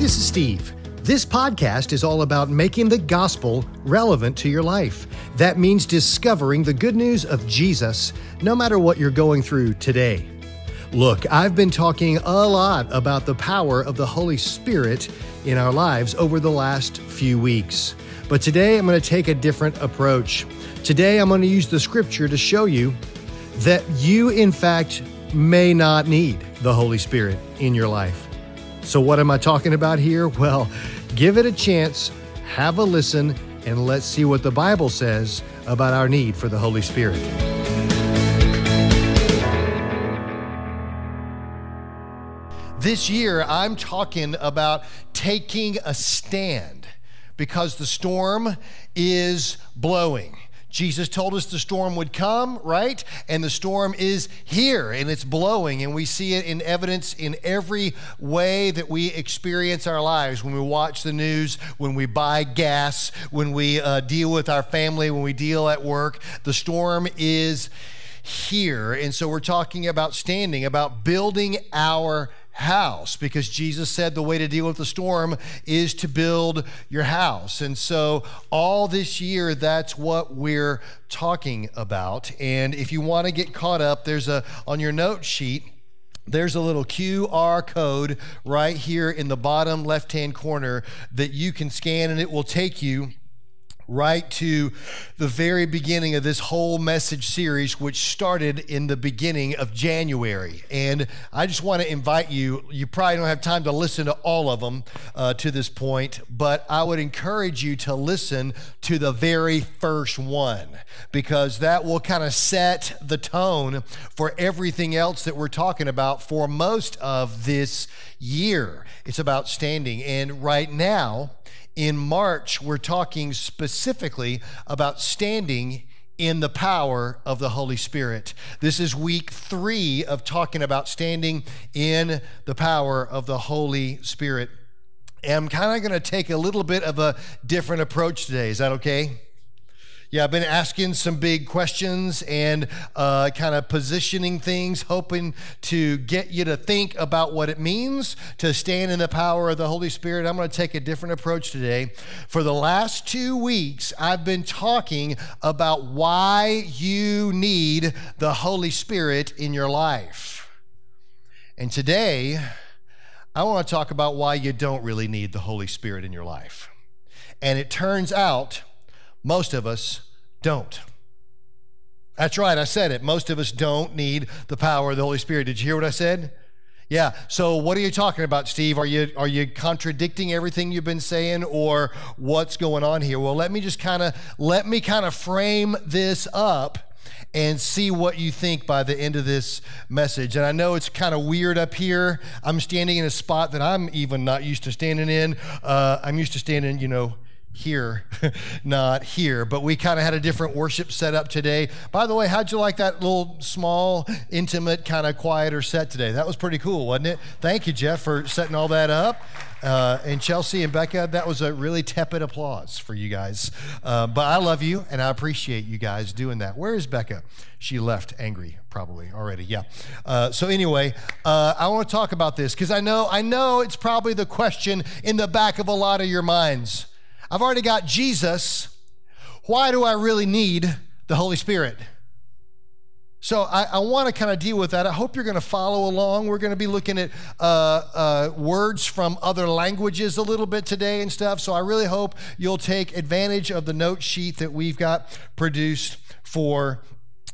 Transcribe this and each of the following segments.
this is Steve. This podcast is all about making the gospel relevant to your life. That means discovering the good news of Jesus no matter what you're going through today. Look, I've been talking a lot about the power of the Holy Spirit in our lives over the last few weeks. But today I'm going to take a different approach. Today I'm going to use the scripture to show you that you, in fact, may not need the Holy Spirit in your life. So, what am I talking about here? Well, give it a chance, have a listen, and let's see what the Bible says about our need for the Holy Spirit. This year, I'm talking about taking a stand because the storm is blowing. Jesus told us the storm would come, right? And the storm is here and it's blowing, and we see it in evidence in every way that we experience our lives when we watch the news, when we buy gas, when we uh, deal with our family, when we deal at work. The storm is here. And so we're talking about standing, about building our house because Jesus said the way to deal with the storm is to build your house. And so, all this year, that's what we're talking about. And if you want to get caught up, there's a, on your note sheet, there's a little QR code right here in the bottom left hand corner that you can scan, and it will take you right to the very beginning of this whole message series, which started in the beginning of January. And I just want to invite you, you probably don't have time to listen to all of them uh, to this point, but I would encourage you to listen to the very first one because that will kind of set the tone for everything else that we're talking about for most of this year. It's about standing. And right now, in March, we're talking specifically about standing in the power of the Holy Spirit. This is week three of talking about standing in the power of the Holy Spirit. And I'm kind of going to take a little bit of a different approach today. Is that okay? Yeah, I've been asking some big questions and uh, kind of positioning things, hoping to get you to think about what it means to stand in the power of the Holy Spirit. I'm going to take a different approach today. For the last two weeks, I've been talking about why you need the Holy Spirit in your life. And today, I want to talk about why you don't really need the Holy Spirit in your life. And it turns out, most of us don't. That's right, I said it. Most of us don't need the power of the Holy Spirit. Did you hear what I said? Yeah. So what are you talking about, Steve? Are you are you contradicting everything you've been saying or what's going on here? Well, let me just kind of let me kind of frame this up and see what you think by the end of this message. And I know it's kind of weird up here. I'm standing in a spot that I'm even not used to standing in. Uh, I'm used to standing, you know, here, not here. But we kind of had a different worship setup today. By the way, how'd you like that little small, intimate, kind of quieter set today? That was pretty cool, wasn't it? Thank you, Jeff, for setting all that up. Uh, and Chelsea and Becca, that was a really tepid applause for you guys. Uh, but I love you and I appreciate you guys doing that. Where is Becca? She left angry, probably already. Yeah. Uh, so anyway, uh, I want to talk about this because I know I know it's probably the question in the back of a lot of your minds. I've already got Jesus. Why do I really need the Holy Spirit? So I, I want to kind of deal with that. I hope you're going to follow along. We're going to be looking at uh, uh, words from other languages a little bit today and stuff. So I really hope you'll take advantage of the note sheet that we've got produced for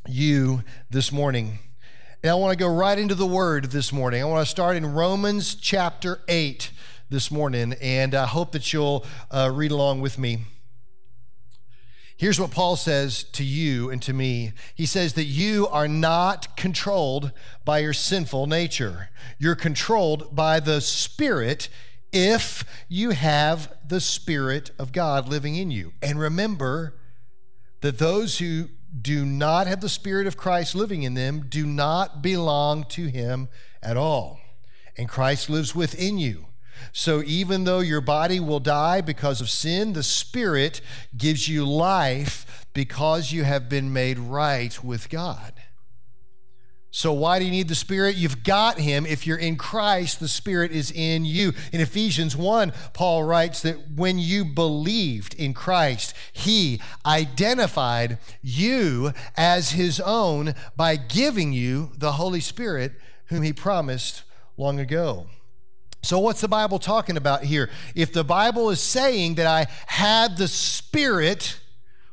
you this morning. And I want to go right into the word this morning. I want to start in Romans chapter 8 this morning, and I hope that you'll uh, read along with me. Here's what Paul says to you and to me. He says that you are not controlled by your sinful nature. You're controlled by the Spirit if you have the Spirit of God living in you. And remember that those who do not have the Spirit of Christ living in them do not belong to Him at all. And Christ lives within you. So even though your body will die because of sin, the Spirit gives you life because you have been made right with God. So, why do you need the Spirit? You've got Him. If you're in Christ, the Spirit is in you. In Ephesians 1, Paul writes that when you believed in Christ, He identified you as His own by giving you the Holy Spirit, whom He promised long ago. So, what's the Bible talking about here? If the Bible is saying that I have the Spirit,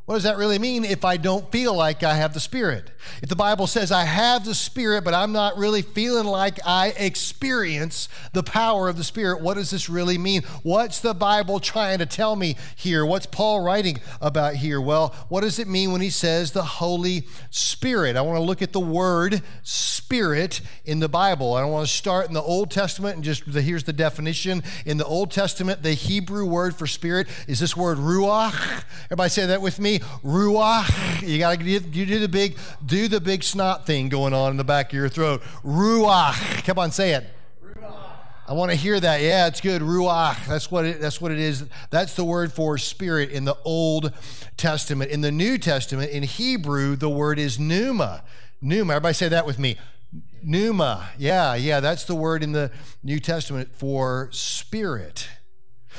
what does that really mean if I don't feel like I have the Spirit? If the Bible says I have the Spirit, but I'm not really feeling like I experience the power of the Spirit, what does this really mean? What's the Bible trying to tell me here? What's Paul writing about here? Well, what does it mean when he says the Holy Spirit? I want to look at the word Spirit in the Bible. I want to start in the Old Testament and just here's the definition. In the Old Testament, the Hebrew word for Spirit is this word Ruach. Everybody say that with me ruach. You got to you do the big do the big snot thing going on in the back of your throat. Ruach. Come on, say it. I want to hear that. Yeah, it's good. Ruach. That's what it, that's what it is. That's the word for spirit in the Old Testament. In the New Testament, in Hebrew, the word is pneuma. Pneuma. Everybody say that with me. Pneuma. Yeah, yeah. That's the word in the New Testament for spirit.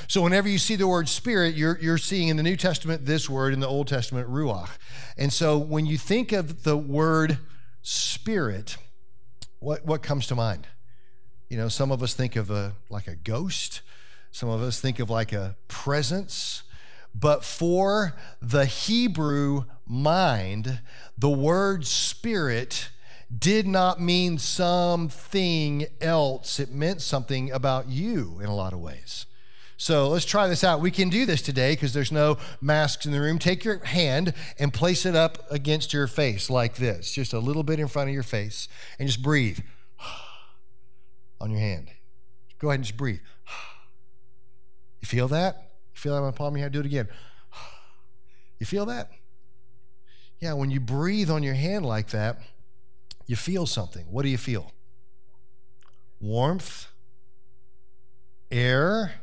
So whenever you see the word spirit, you're, you're seeing in the New Testament this word, in the Old Testament, ruach. And so when you think of the word spirit, what, what comes to mind? You know, some of us think of a like a ghost, some of us think of like a presence. But for the Hebrew mind, the word spirit did not mean something else. It meant something about you in a lot of ways. So let's try this out. We can do this today because there's no masks in the room. Take your hand and place it up against your face like this, just a little bit in front of your face, and just breathe on your hand. Go ahead and just breathe. You feel that? You feel that on the palm of your hand? Do it again. You feel that? Yeah, when you breathe on your hand like that, you feel something. What do you feel? Warmth, air,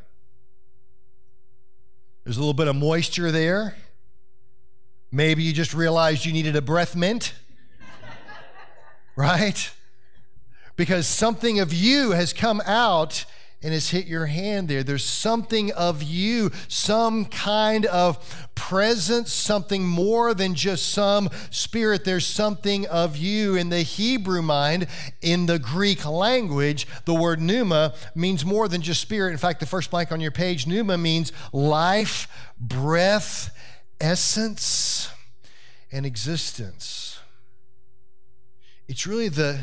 there's a little bit of moisture there. Maybe you just realized you needed a breath mint, right? Because something of you has come out and has hit your hand there. There's something of you, some kind of presence, something more than just some spirit. There's something of you. In the Hebrew mind, in the Greek language, the word pneuma means more than just spirit. In fact, the first blank on your page, pneuma means life, breath, essence, and existence. It's really the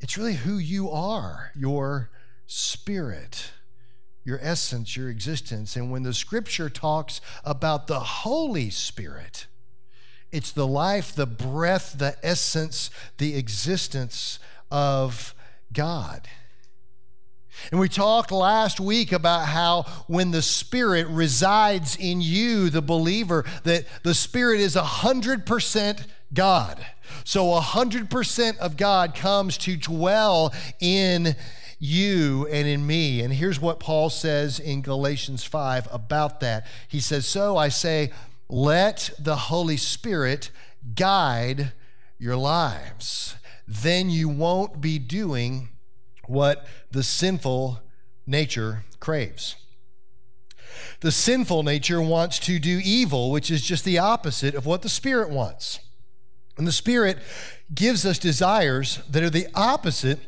it's really who you are, your spirit, your essence, your existence. And when the scripture talks about the Holy Spirit, it's the life, the breath, the essence, the existence of God. And we talked last week about how when the Spirit resides in you, the believer, that the Spirit is a 100% God. So 100% of God comes to dwell in you and in me. And here's what Paul says in Galatians 5 about that. He says, So I say, let the Holy Spirit guide your lives. Then you won't be doing what the sinful nature craves. The sinful nature wants to do evil, which is just the opposite of what the Spirit wants. And the Spirit gives us desires that are the opposite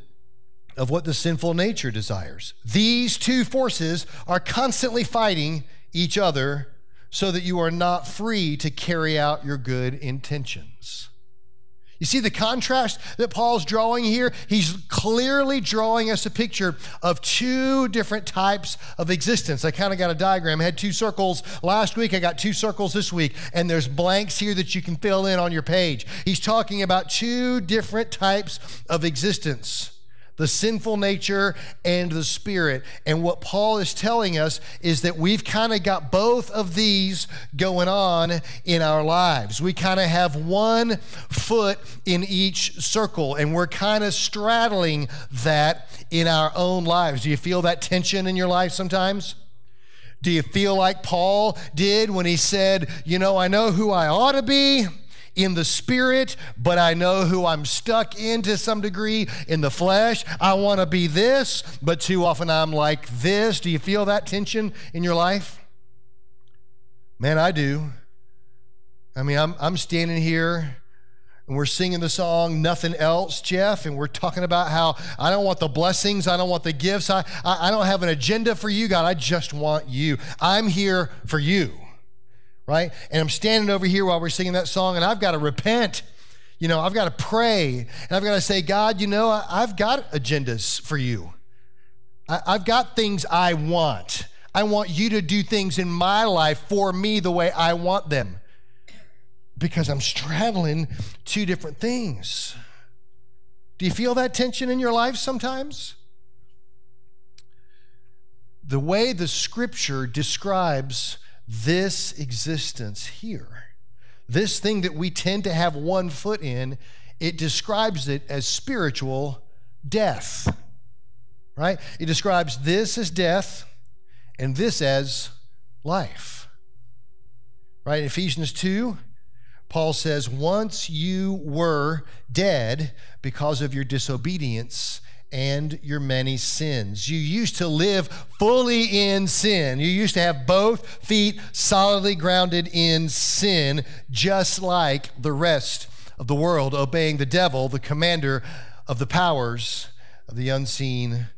of what the sinful nature desires. These two forces are constantly fighting each other so that you are not free to carry out your good intentions. You see the contrast that Paul's drawing here? He's clearly drawing us a picture of two different types of existence. I kind of got a diagram. I had two circles last week. I got two circles this week. And there's blanks here that you can fill in on your page. He's talking about two different types of existence the sinful nature and the spirit. And what Paul is telling us is that we've kind of got both of these going on in our lives. We kind of have one foot in each circle, and we're kind of straddling that in our own lives. Do you feel that tension in your life sometimes? Do you feel like Paul did when he said, You know, I know who I ought to be, in the spirit, but I know who I'm stuck in to some degree in the flesh. I want to be this, but too often I'm like this. Do you feel that tension in your life? Man, I do. I mean, I'm, I'm standing here and we're singing the song Nothing Else, Jeff, and we're talking about how I don't want the blessings, I don't want the gifts, I, I, I don't have an agenda for you, God. I just want you. I'm here for you, right? And I'm standing over here while we're singing that song, and I've got to repent. You know, I've got to pray, and I've got to say, God, you know, I, have got agendas for you. I, I've got things I want. I want you to do things in my life for me the way I want them because I'm straddling two different things. Do you feel that tension in your life sometimes? The way the scripture describes this existence here, this thing that we tend to have one foot in, it describes it as spiritual death, right? It describes this as death and this as life, right? Ephesians 2 Paul says, Once you were dead because of your disobedience and your many sins. You used to live fully in sin. You used to have both feet solidly grounded in sin, just like the rest of the world, obeying the devil, the commander of the powers of the unseen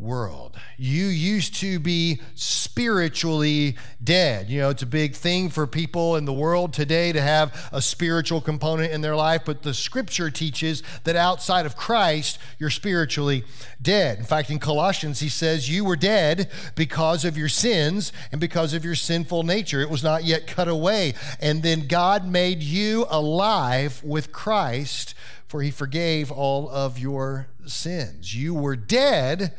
world. You used to be spiritually dead. You know, it's a big thing for people in the world today to have a spiritual component in their life, but the scripture teaches that outside of Christ, you're spiritually dead. In fact, in Colossians, he says, You were dead because of your sins and because of your sinful nature. It was not yet cut away. And then God made you alive with Christ, for he forgave all of your sins. You were dead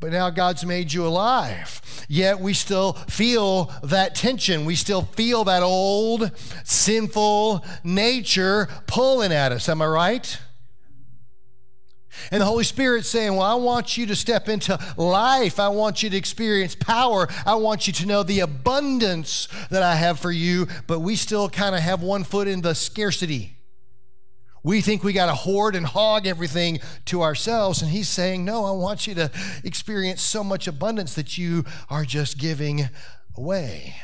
but now God's made you alive. Yet we still feel that tension. We still feel that old sinful nature pulling at us. Am I right? And the Holy Spirit saying, Well, I want you to step into life. I want you to experience power. I want you to know the abundance that I have for you. But we still kind of have one foot in the scarcity. We think we got to hoard and hog everything to ourselves. And he's saying, No, I want you to experience so much abundance that you are just giving away.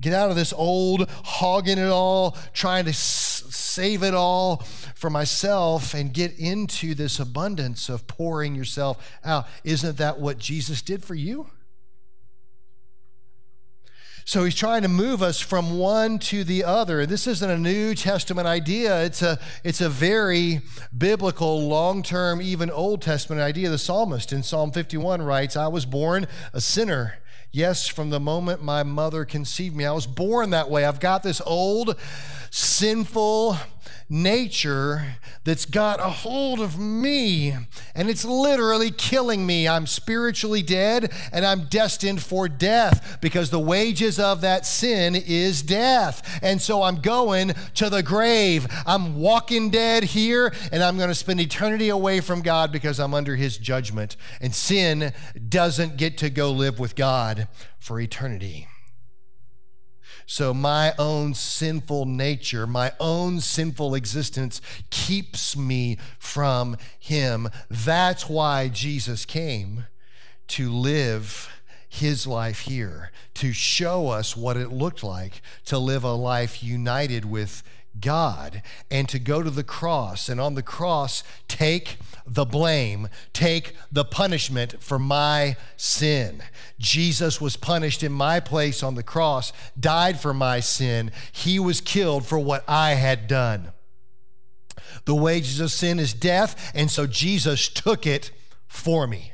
Get out of this old hogging it all, trying to s- save it all for myself, and get into this abundance of pouring yourself out. Isn't that what Jesus did for you? So he's trying to move us from one to the other. This isn't a New Testament idea. It's a, it's a very biblical, long term, even Old Testament idea. The psalmist in Psalm 51 writes, I was born a sinner. Yes, from the moment my mother conceived me, I was born that way. I've got this old, sinful, nature that's got a hold of me and it's literally killing me. I'm spiritually dead and I'm destined for death because the wages of that sin is death. And so I'm going to the grave. I'm walking dead here and I'm going to spend eternity away from God because I'm under his judgment. And sin doesn't get to go live with God for eternity. So my own sinful nature, my own sinful existence keeps me from Him. That's why Jesus came to live his life here, to show us what it looked like to live a life united with God and to go to the cross and on the cross take the blame, take the punishment for my sin. Jesus was punished in my place on the cross, died for my sin. He was killed for what I had done. The wages of sin is death, and so Jesus took it for me.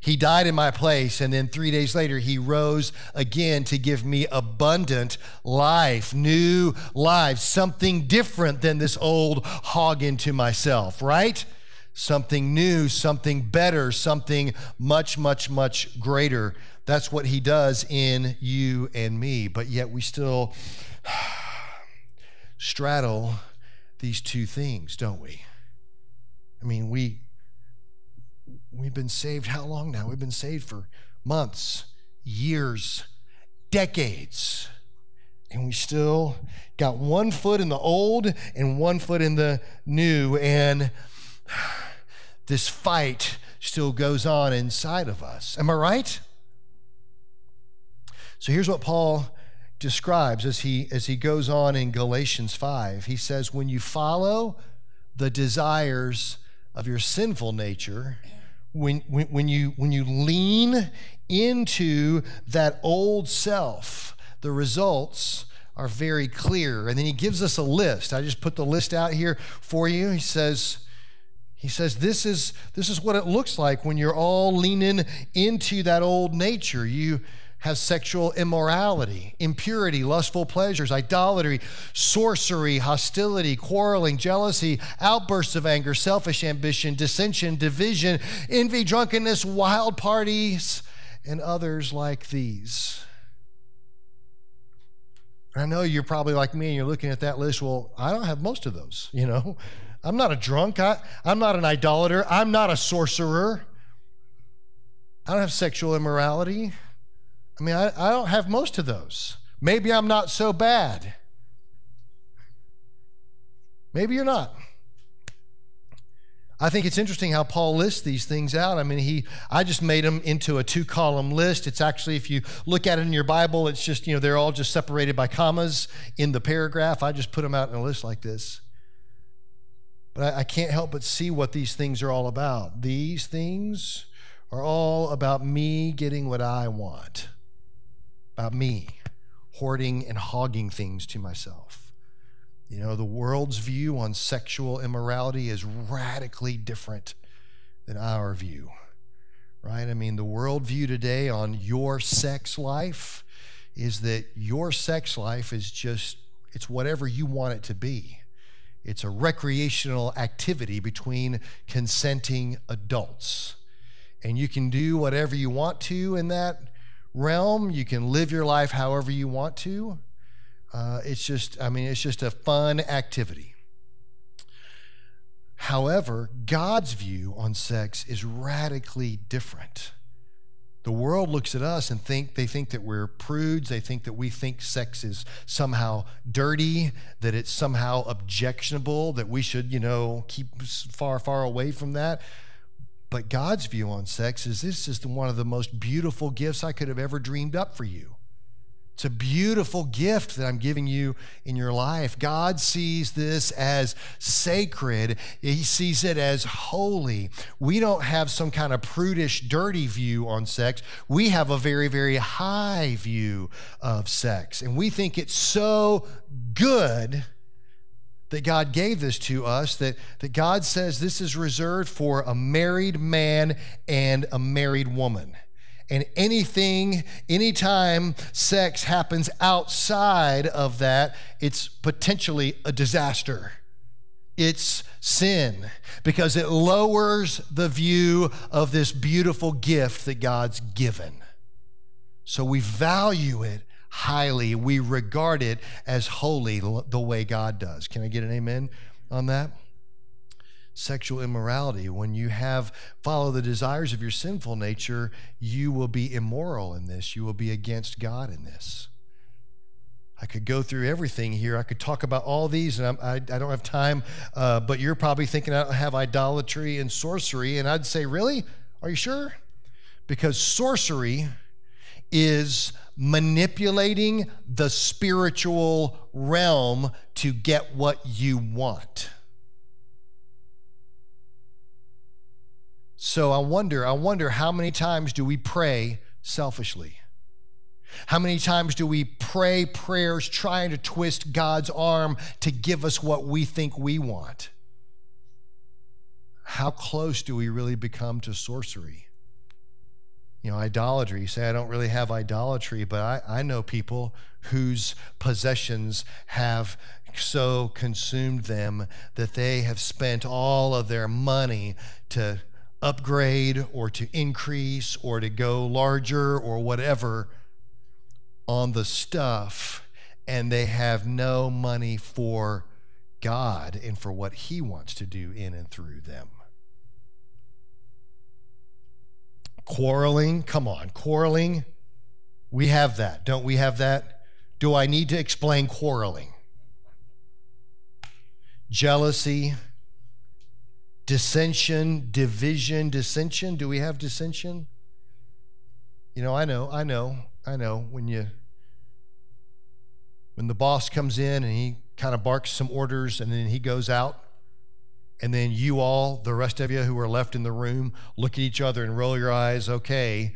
He died in my place, and then three days later, he rose again to give me abundant life, new life, something different than this old hog into myself, right? Something new, something better, something much, much, much greater. That's what he does in you and me. But yet we still straddle these two things, don't we? I mean, we We've been saved how long now? We've been saved for months, years, decades. and we still got one foot in the old and one foot in the new. And this fight still goes on inside of us. Am I right? So here's what Paul describes as he as he goes on in Galatians 5. He says when you follow the desires of your sinful nature, when, when, when, you, when you lean into that old self, the results are very clear. And then he gives us a list. I just put the list out here for you. He says, he says this is this is what it looks like when you're all leaning into that old nature. You have sexual immorality, impurity, lustful pleasures, idolatry, sorcery, hostility, quarreling, jealousy, outbursts of anger, selfish ambition, dissension, division, envy, drunkenness, wild parties, and others like these. I know you're probably like me and you're looking at that list. Well, I don't have most of those, you know. I'm not a drunk. I, I'm not an idolater. I'm not a sorcerer. I don't have sexual immorality. I mean, I, I don't have most of those. Maybe I'm not so bad. Maybe you're not. I think it's interesting how Paul lists these things out. I mean, he I just made them into a two-column list. It's actually if you look at it in your Bible, it's just, you know, they're all just separated by commas in the paragraph. I just put them out in a list like this. But I, I can't help but see what these things are all about. These things are all about me getting what I want about me hoarding and hogging things to myself. You know, the world's view on sexual immorality is radically different than our view, right? I mean, the world view today on your sex life is that your sex life is just, it's whatever you want it to be. It's a recreational activity between consenting adults. And you can do whatever you want to in that realm. You can live your life however you want to. Uh, it's just, I mean, it's just a fun activity. However, God's view on sex is radically different. The world looks at us and think they think that we're prudes. They think that we think sex is somehow dirty, that it's somehow objectionable, that we should, you know, keep far, far away from that. But God's view on sex is this is one of the most beautiful gifts I could have ever dreamed up for you. It's a beautiful gift that I'm giving you in your life. God sees this as sacred, He sees it as holy. We don't have some kind of prudish, dirty view on sex. We have a very, very high view of sex. And we think it's so good that God gave this to us, that, that God says this is reserved for a married man and a married woman. And anything, anytime sex happens outside of that, it's potentially a disaster. It's sin because it lowers the view of this beautiful gift that God's given. So we value it highly. We regard it as holy the way God does. Can I get an amen on that? Sexual immorality. When you have follow the desires of your sinful nature, you will be immoral in this. You will be against God in this. I could go through everything here. I could talk about all these, and I, I don't have time. Uh, but you're probably thinking I have idolatry and sorcery, and I'd say, really? Are you sure? Because sorcery is manipulating the spiritual realm to get what you want. So I wonder, I wonder how many times do we pray selfishly? How many times do we pray prayers trying to twist God's arm to give us what we think we want? How close do we really become to sorcery? you know, idolatry. You say, I don't really have idolatry, but I, I know people whose possessions have so consumed them that they have spent all of their money to upgrade or to increase or to go larger or whatever on the stuff, and they have no money for God and for what He wants to do in and through them. Quarreling, come on, quarreling. We have that, don't we have that? do I need to explain quarreling? Jealousy, dissension, division, dissension. Do we have dissension? You know, I know, I know, I know when you when the boss comes in and he kind of barks some orders and then he goes out and then you all the rest of you who are left in the room look at each other and roll your eyes okay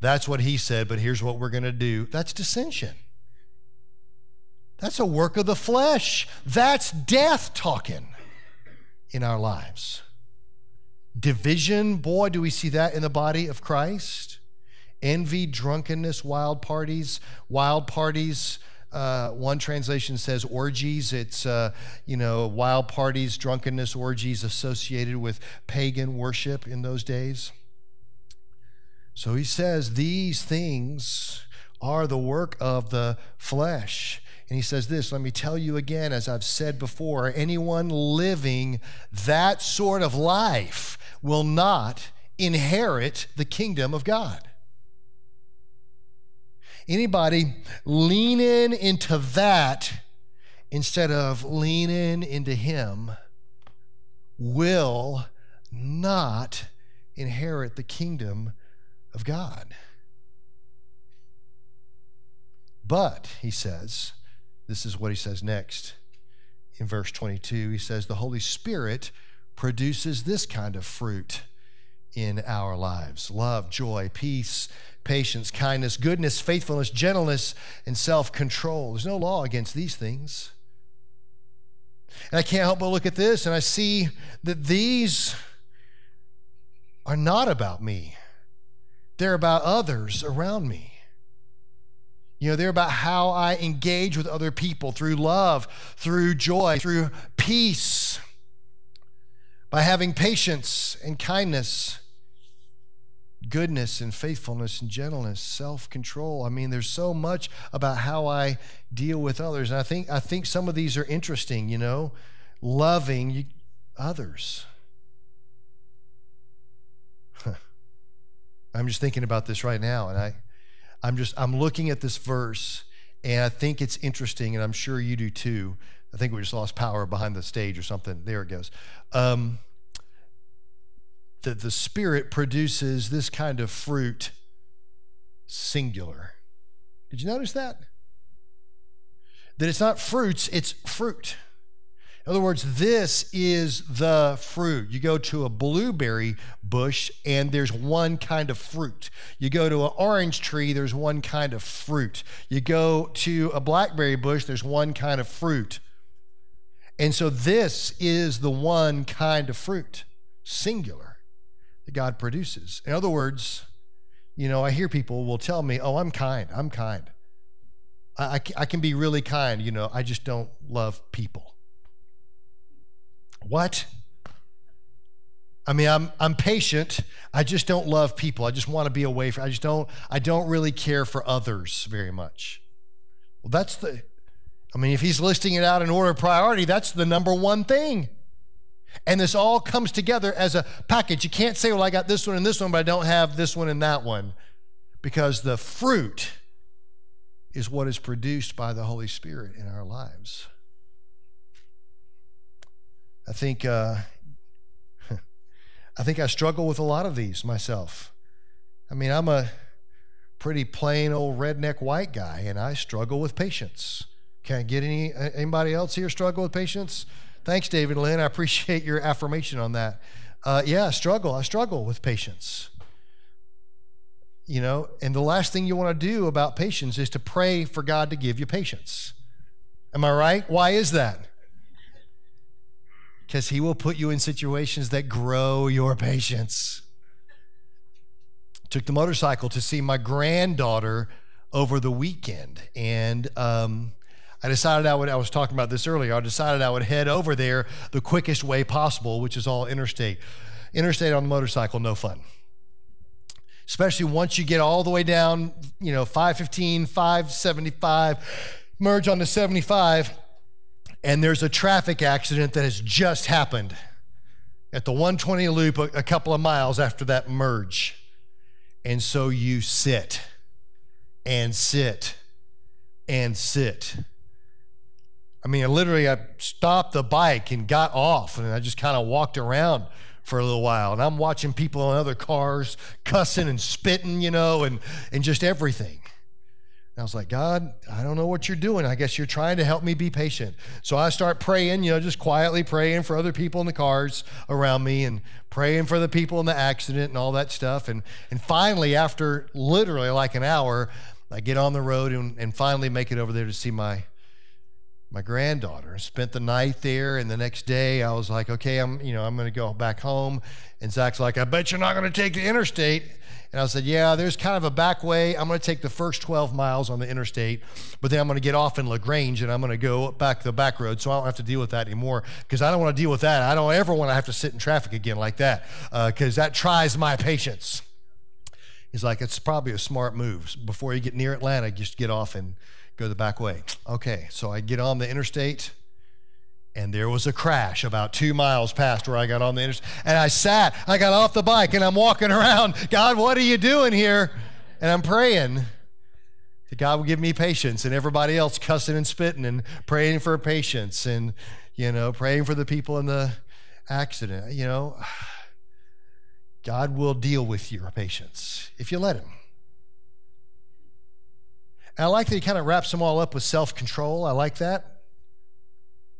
that's what he said but here's what we're going to do that's dissension that's a work of the flesh that's death talking in our lives division boy do we see that in the body of christ envy drunkenness wild parties wild parties uh, one translation says orgies. It's, uh, you know, wild parties, drunkenness, orgies associated with pagan worship in those days. So he says these things are the work of the flesh. And he says this, let me tell you again, as I've said before, anyone living that sort of life will not inherit the kingdom of God. Anybody leaning into that instead of leaning into Him will not inherit the kingdom of God. But, he says, this is what he says next in verse 22. He says, The Holy Spirit produces this kind of fruit in our lives love, joy, peace, patience, kindness, goodness, faithfulness, gentleness, and self control. There's no law against these things. And I can't help but look at this and I see that these are not about me, they're about others around me. You know, they're about how I engage with other people through love, through joy, through peace, by having patience and kindness goodness and faithfulness and gentleness, self-control. I mean, there's so much about how I deal with others. And I think I think some of these are interesting, you know, loving others. I'm just thinking about this right now and I I'm just I'm looking at this verse and I think it's interesting and I'm sure you do too. I think we just lost power behind the stage or something. There it goes. Um, that the Spirit produces this kind of fruit singular. Did you notice that? That it's not fruits, it's fruit. In other words, this is the fruit. You go to a blueberry bush and there's one kind of fruit. You go to an orange tree, there's one kind of fruit. You go to a blackberry bush, there's one kind of fruit. And so this is the one kind of fruit, singular that God produces. In other words, you know, I hear people will tell me, oh, I'm kind, I'm kind. I, I can be really kind, you know, I just don't love people. What? I mean, I'm, I'm patient. I just don't love people. I just want to be away from, I just don't, I don't really care for others very much. Well, that's the, I mean, if he's listing it out in order of priority, that's the number one thing. And this all comes together as a package. You can't say, well, I got this one and this one, but I don't have this one and that one. Because the fruit is what is produced by the Holy Spirit in our lives. I think, uh, I think I struggle with a lot of these myself. I mean, I'm a pretty plain old redneck white guy, and I struggle with patience. Can I get any anybody else here struggle with patience? Thanks, David Lynn. I appreciate your affirmation on that. Uh, yeah, struggle. I struggle with patience. You know, and the last thing you want to do about patience is to pray for God to give you patience. Am I right? Why is that? Because He will put you in situations that grow your patience. Took the motorcycle to see my granddaughter over the weekend, and um, I decided I would, I was talking about this earlier, I decided I would head over there the quickest way possible, which is all interstate. Interstate on the motorcycle, no fun. Especially once you get all the way down, you know, 515, 575, merge onto 75, and there's a traffic accident that has just happened at the 120 loop a, couple of miles after that merge. And so you sit and sit and sit. I mean, literally, I stopped the bike and got off, and I just kind of walked around for a little while. And I'm watching people in other cars cussing and spitting, you know, and, and just everything. I was like, God, I don't know what you're doing. I guess you're trying to help me be patient. So I start praying, you know, just quietly praying for other people in the cars around me and praying for the people in the accident and all that stuff. And, and finally, after literally like an hour, I get on the road and, and finally make it over there to see my my granddaughter. Spent the night there, and the next day I was like, okay, I'm you know I'm going to go back home. And Zach's like, I bet you're not going to take the interstate. And I said, yeah, there's kind of a back way. I'm going to take the first 12 miles on the interstate, but then I'm going to get off in LaGrange and I'm going to go back the back road, so I don't have to deal with that anymore because I don't want to deal with that. I don't ever want to have to sit in traffic again like that because uh, that tries my patience. He's like, it's probably a smart move. Before you get near Atlanta, just get off and go the back way. Okay, so I get on the interstate and there was a crash about two miles past where I got on the interstate. And I sat, I got off the bike, and I'm walking around. God, what are you doing here? And I'm praying that God will give me patience, and everybody else cussing and spitting and praying for patience, and you know, praying for the people in the accident. You know, God will deal with your patience if you let Him. And I like that he kind of wraps them all up with self control. I like that.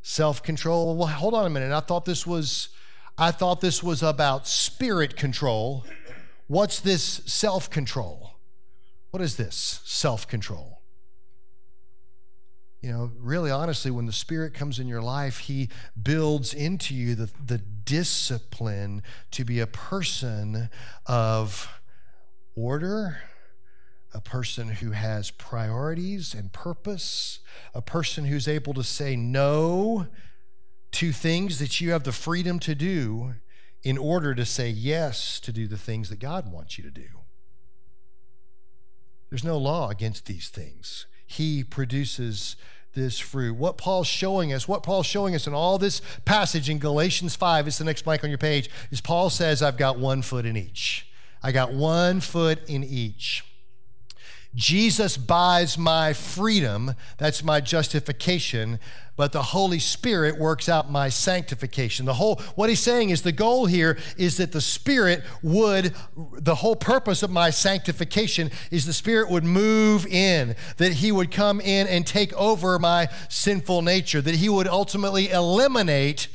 Self control. Well, hold on a minute. I thought this was. I thought this was about spirit control. What's this self control? What is this self control? You know, really honestly, when the Spirit comes in your life, He builds into you the, the discipline to be a person of order, a person who has priorities and purpose, a person who's able to say no to things that you have the freedom to do in order to say yes to do the things that God wants you to do. There's no law against these things. He produces this fruit. What Paul's showing us, what Paul's showing us in all this passage in Galatians 5, it's the next blank on your page, is Paul says, I've got one foot in each. I got one foot in each. Jesus buys my freedom. That's my justification. But the Holy Spirit works out my sanctification. The whole, what he's saying is the goal here is that the Spirit would, the whole purpose of my sanctification is the Spirit would move in, that he would come in and take over my sinful nature, that he would ultimately eliminate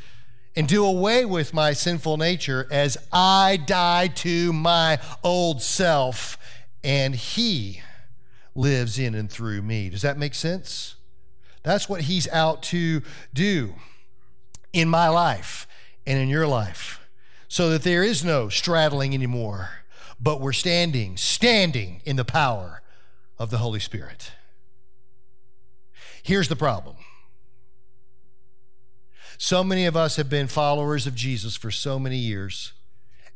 and do away with my sinful nature as I die to my old self and he lives in and through me. Does that make sense? That's what he's out to do in my life and in your life so that there is no straddling anymore, but we're standing, standing in the power of the Holy Spirit. Here's the problem. So many of us have been followers of Jesus for so many years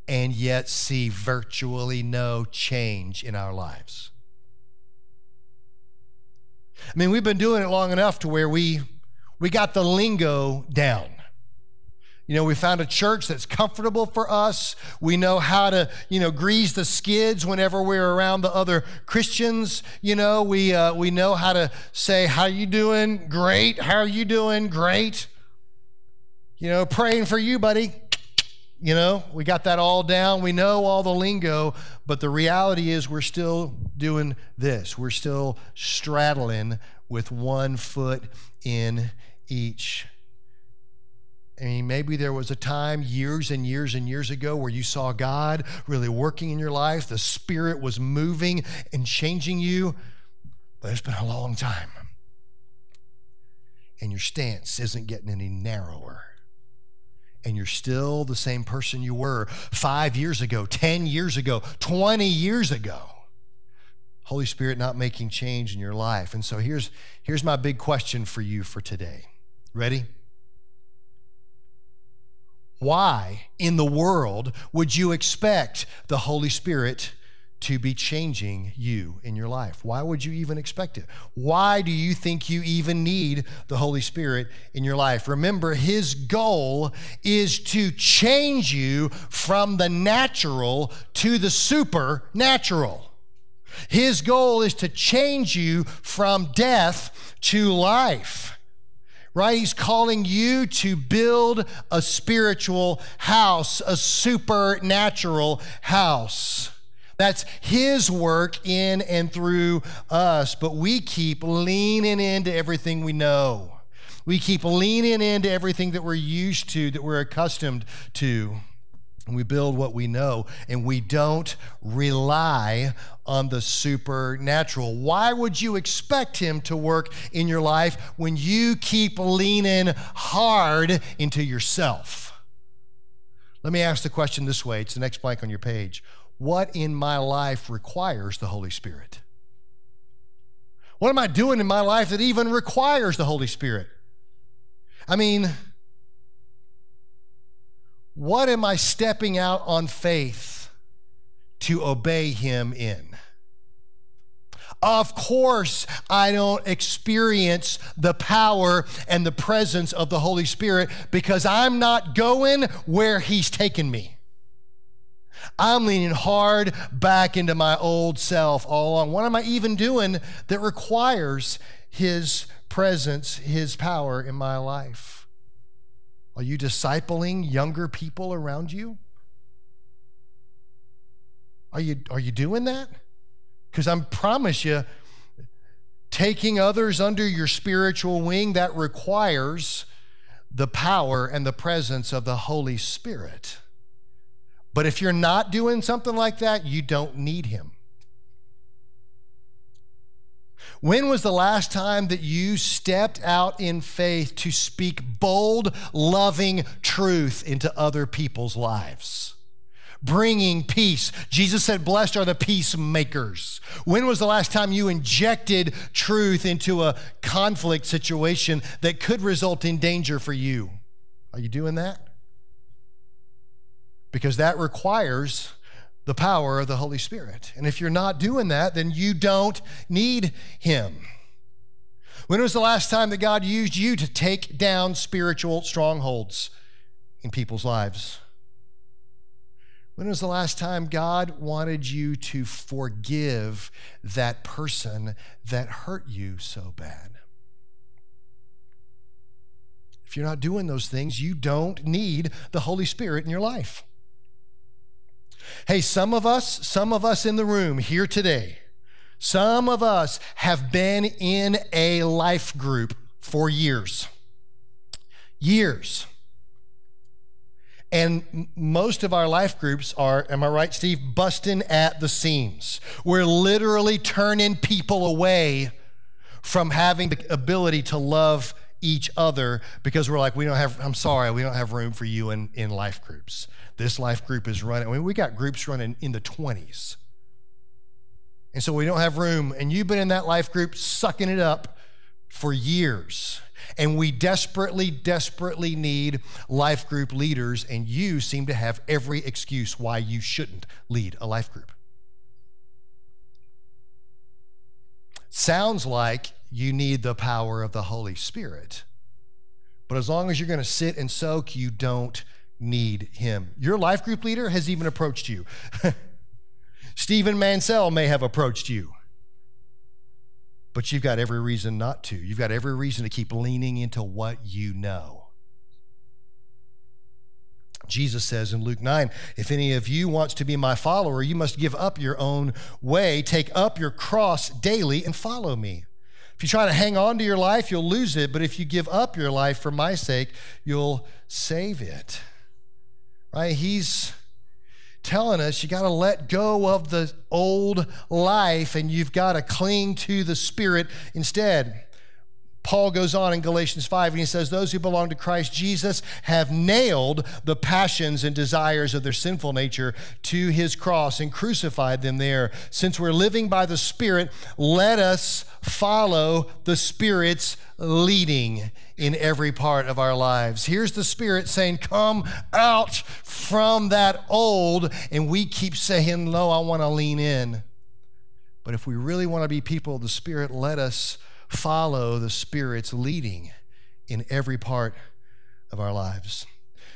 and yet see virtually no change in our lives. I mean, we've been doing it long enough to where we we got the lingo down. You know, we found a church that's comfortable for us. We know how to, you know, grease the skids whenever we're around the other Christians. You know, we uh, we know how to say, "How you doing? Great. How are you doing? Great." You know, praying for you, buddy. You know, we got that all down. We know all the lingo, but the reality is we're still doing this. We're still straddling with one foot in each. I mean, maybe there was a time years and years and years ago where you saw God really working in your life. The Spirit was moving and changing you, but it's been a long time. And your stance isn't getting any narrower and you're still the same person you were five years ago, 10 years ago, 20 years ago. Holy Spirit not making change in your life. And so here's, here's my big question for you for today. Ready? Why in the world would you expect the Holy Spirit to be changing you in your life. Why would you even expect it? Why do you think you even need the Holy Spirit in your life? Remember, His goal is to change you from the natural to the supernatural. His goal is to change you from death to life. Right? He's calling you to build a spiritual house, a supernatural house. That's His work in and through us. But we keep leaning into everything we know. We keep leaning into everything that we're used to, that we're accustomed to. And we build what we know, and we don't rely on the supernatural. Why would you expect Him to work in your life when you keep leaning hard into yourself? Let me ask the question this way it's the next blank on your page. What in my life requires the Holy Spirit? What am I doing in my life that even requires the Holy Spirit? I mean, what am I stepping out on faith to obey Him in? Of course, I don't experience the power and the presence of the Holy Spirit because I'm not going where He's taken me. I'm leaning hard back into my old self all along. What am I even doing that requires His presence, His power in my life? Are you discipling younger people around you? Are you, are you doing that? Because I promise you, taking others under your spiritual wing, that requires the power and the presence of the Holy Spirit. But if you're not doing something like that, you don't need Him. When was the last time that you stepped out in faith to speak bold, loving truth into other people's lives? Bringing peace. Jesus said, Blessed are the peacemakers. When was the last time you injected truth into a conflict situation that could result in danger for you? Are you doing that? Because that requires the power of the Holy Spirit. And if you're not doing that, then you don't need Him. When was the last time that God used you to take down spiritual strongholds in people's lives? When was the last time God wanted you to forgive that person that hurt you so bad? If you're not doing those things, you don't need the Holy Spirit in your life. Hey, some of us, some of us in the room here today, some of us have been in a life group for years. Years. And most of our life groups are, am I right, Steve, busting at the seams. We're literally turning people away from having the ability to love each other because we're like, we don't have, I'm sorry, we don't have room for you in, in life groups. This life group is running. I mean, we got groups running in the 20s. And so we don't have room. And you've been in that life group sucking it up for years. And we desperately, desperately need life group leaders. And you seem to have every excuse why you shouldn't lead a life group. Sounds like you need the power of the Holy Spirit. But as long as you're going to sit and soak, you don't need him. Your life group leader has even approached you. Stephen Mansell may have approached you. But you've got every reason not to. You've got every reason to keep leaning into what you know. Jesus says in Luke 9, if any of you wants to be my follower, you must give up your own way, take up your cross daily, and follow me. If you try to hang on to your life, you'll lose it. But if you give up your life for my sake, you'll save it right? He's telling us you got to let go of the old life and you've got to cling to the Spirit instead. Paul goes on in Galatians 5 and he says, Those who belong to Christ Jesus have nailed the passions and desires of their sinful nature to his cross and crucified them there. Since we're living by the Spirit, let us follow the Spirit's leading in every part of our lives. Here's the Spirit saying, Come out from that old. And we keep saying, No, I want to lean in. But if we really want to be people of the Spirit, let us follow the Spirit's leading in every part of our lives.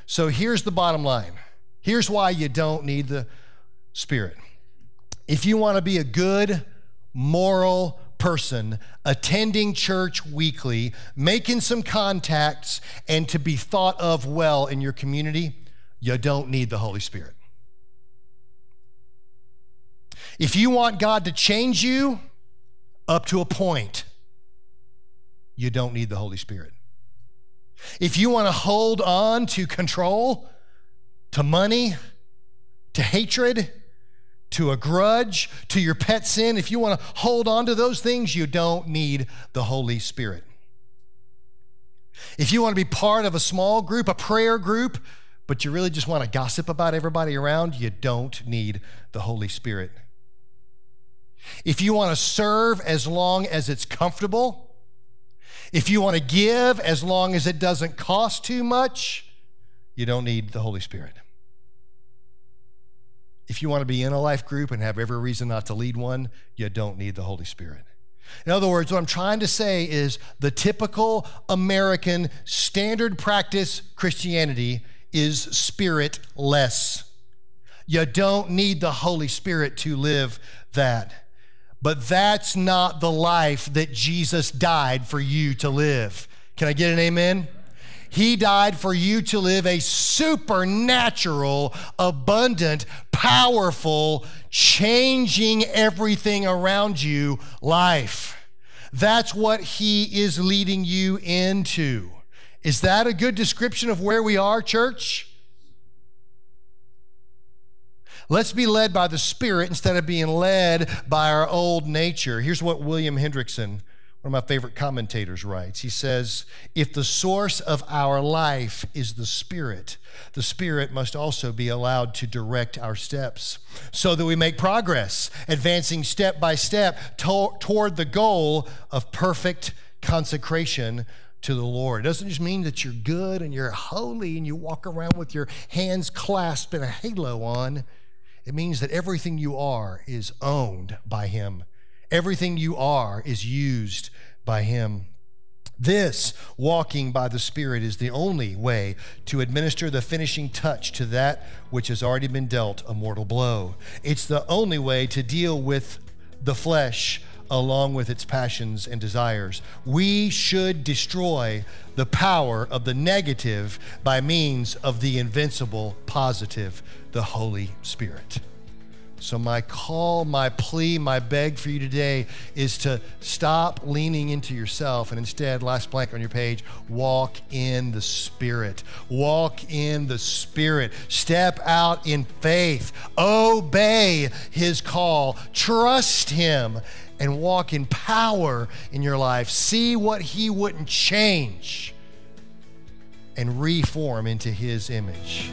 So here's the bottom line. Here's why you don't need the Spirit. If you want to be a good, moral person, attending church weekly, making some contacts, and to be thought of well in your community, you don't need the Holy Spirit. If you want God to change you up to a point, you don't need the Holy Spirit. If you want to hold on to control, to money, to hatred, to a grudge, to your pet sin, if you want to hold on to those things, you don't need the Holy Spirit. If you want to be part of a small group, a prayer group, but you really just want to gossip about everybody around, you don't need the Holy Spirit. If you want to serve as long as it's comfortable, if you want to give as long as it doesn't cost too much, you don't need the Holy Spirit. If you want to be in a life group and have every reason not to lead one, you don't need the Holy Spirit. In other words, what I'm trying to say is the typical American standard practice Christianity is spirit less. You don't need the Holy Spirit to live that. But that's not the life that Jesus died for you to live. Can I get an amen? He died for you to live a supernatural, abundant, powerful, changing everything around you life. That's what He is leading you into. Is that a good description of where we are, church? Let's be led by the Spirit instead of being led by our old nature. Here's what William Hendriksen, one of my favorite commentators, writes. He says, If the source of our life is the Spirit, the Spirit must also be allowed to direct our steps so that we make progress, advancing step by step to- toward the goal of perfect consecration to the Lord. It doesn't just mean that you're good and you're holy and you walk around with your hands clasped and a halo on. It means that everything you are is owned by Him, everything you are is used by Him. This, walking by the Spirit, is the only way to administer the finishing touch to that which has already been dealt a mortal blow. It's the only way to deal with the flesh along with its passions and desires. We should destroy the power of the negative by means of the invincible positive the Holy Spirit. So, my call, my plea, my beg for you today is to stop leaning into yourself and instead, last blank on your page, walk in the Spirit. Walk in the Spirit. Step out in faith. Obey His call. Trust Him and walk in power in your life. See what He wouldn't change and reform into His image.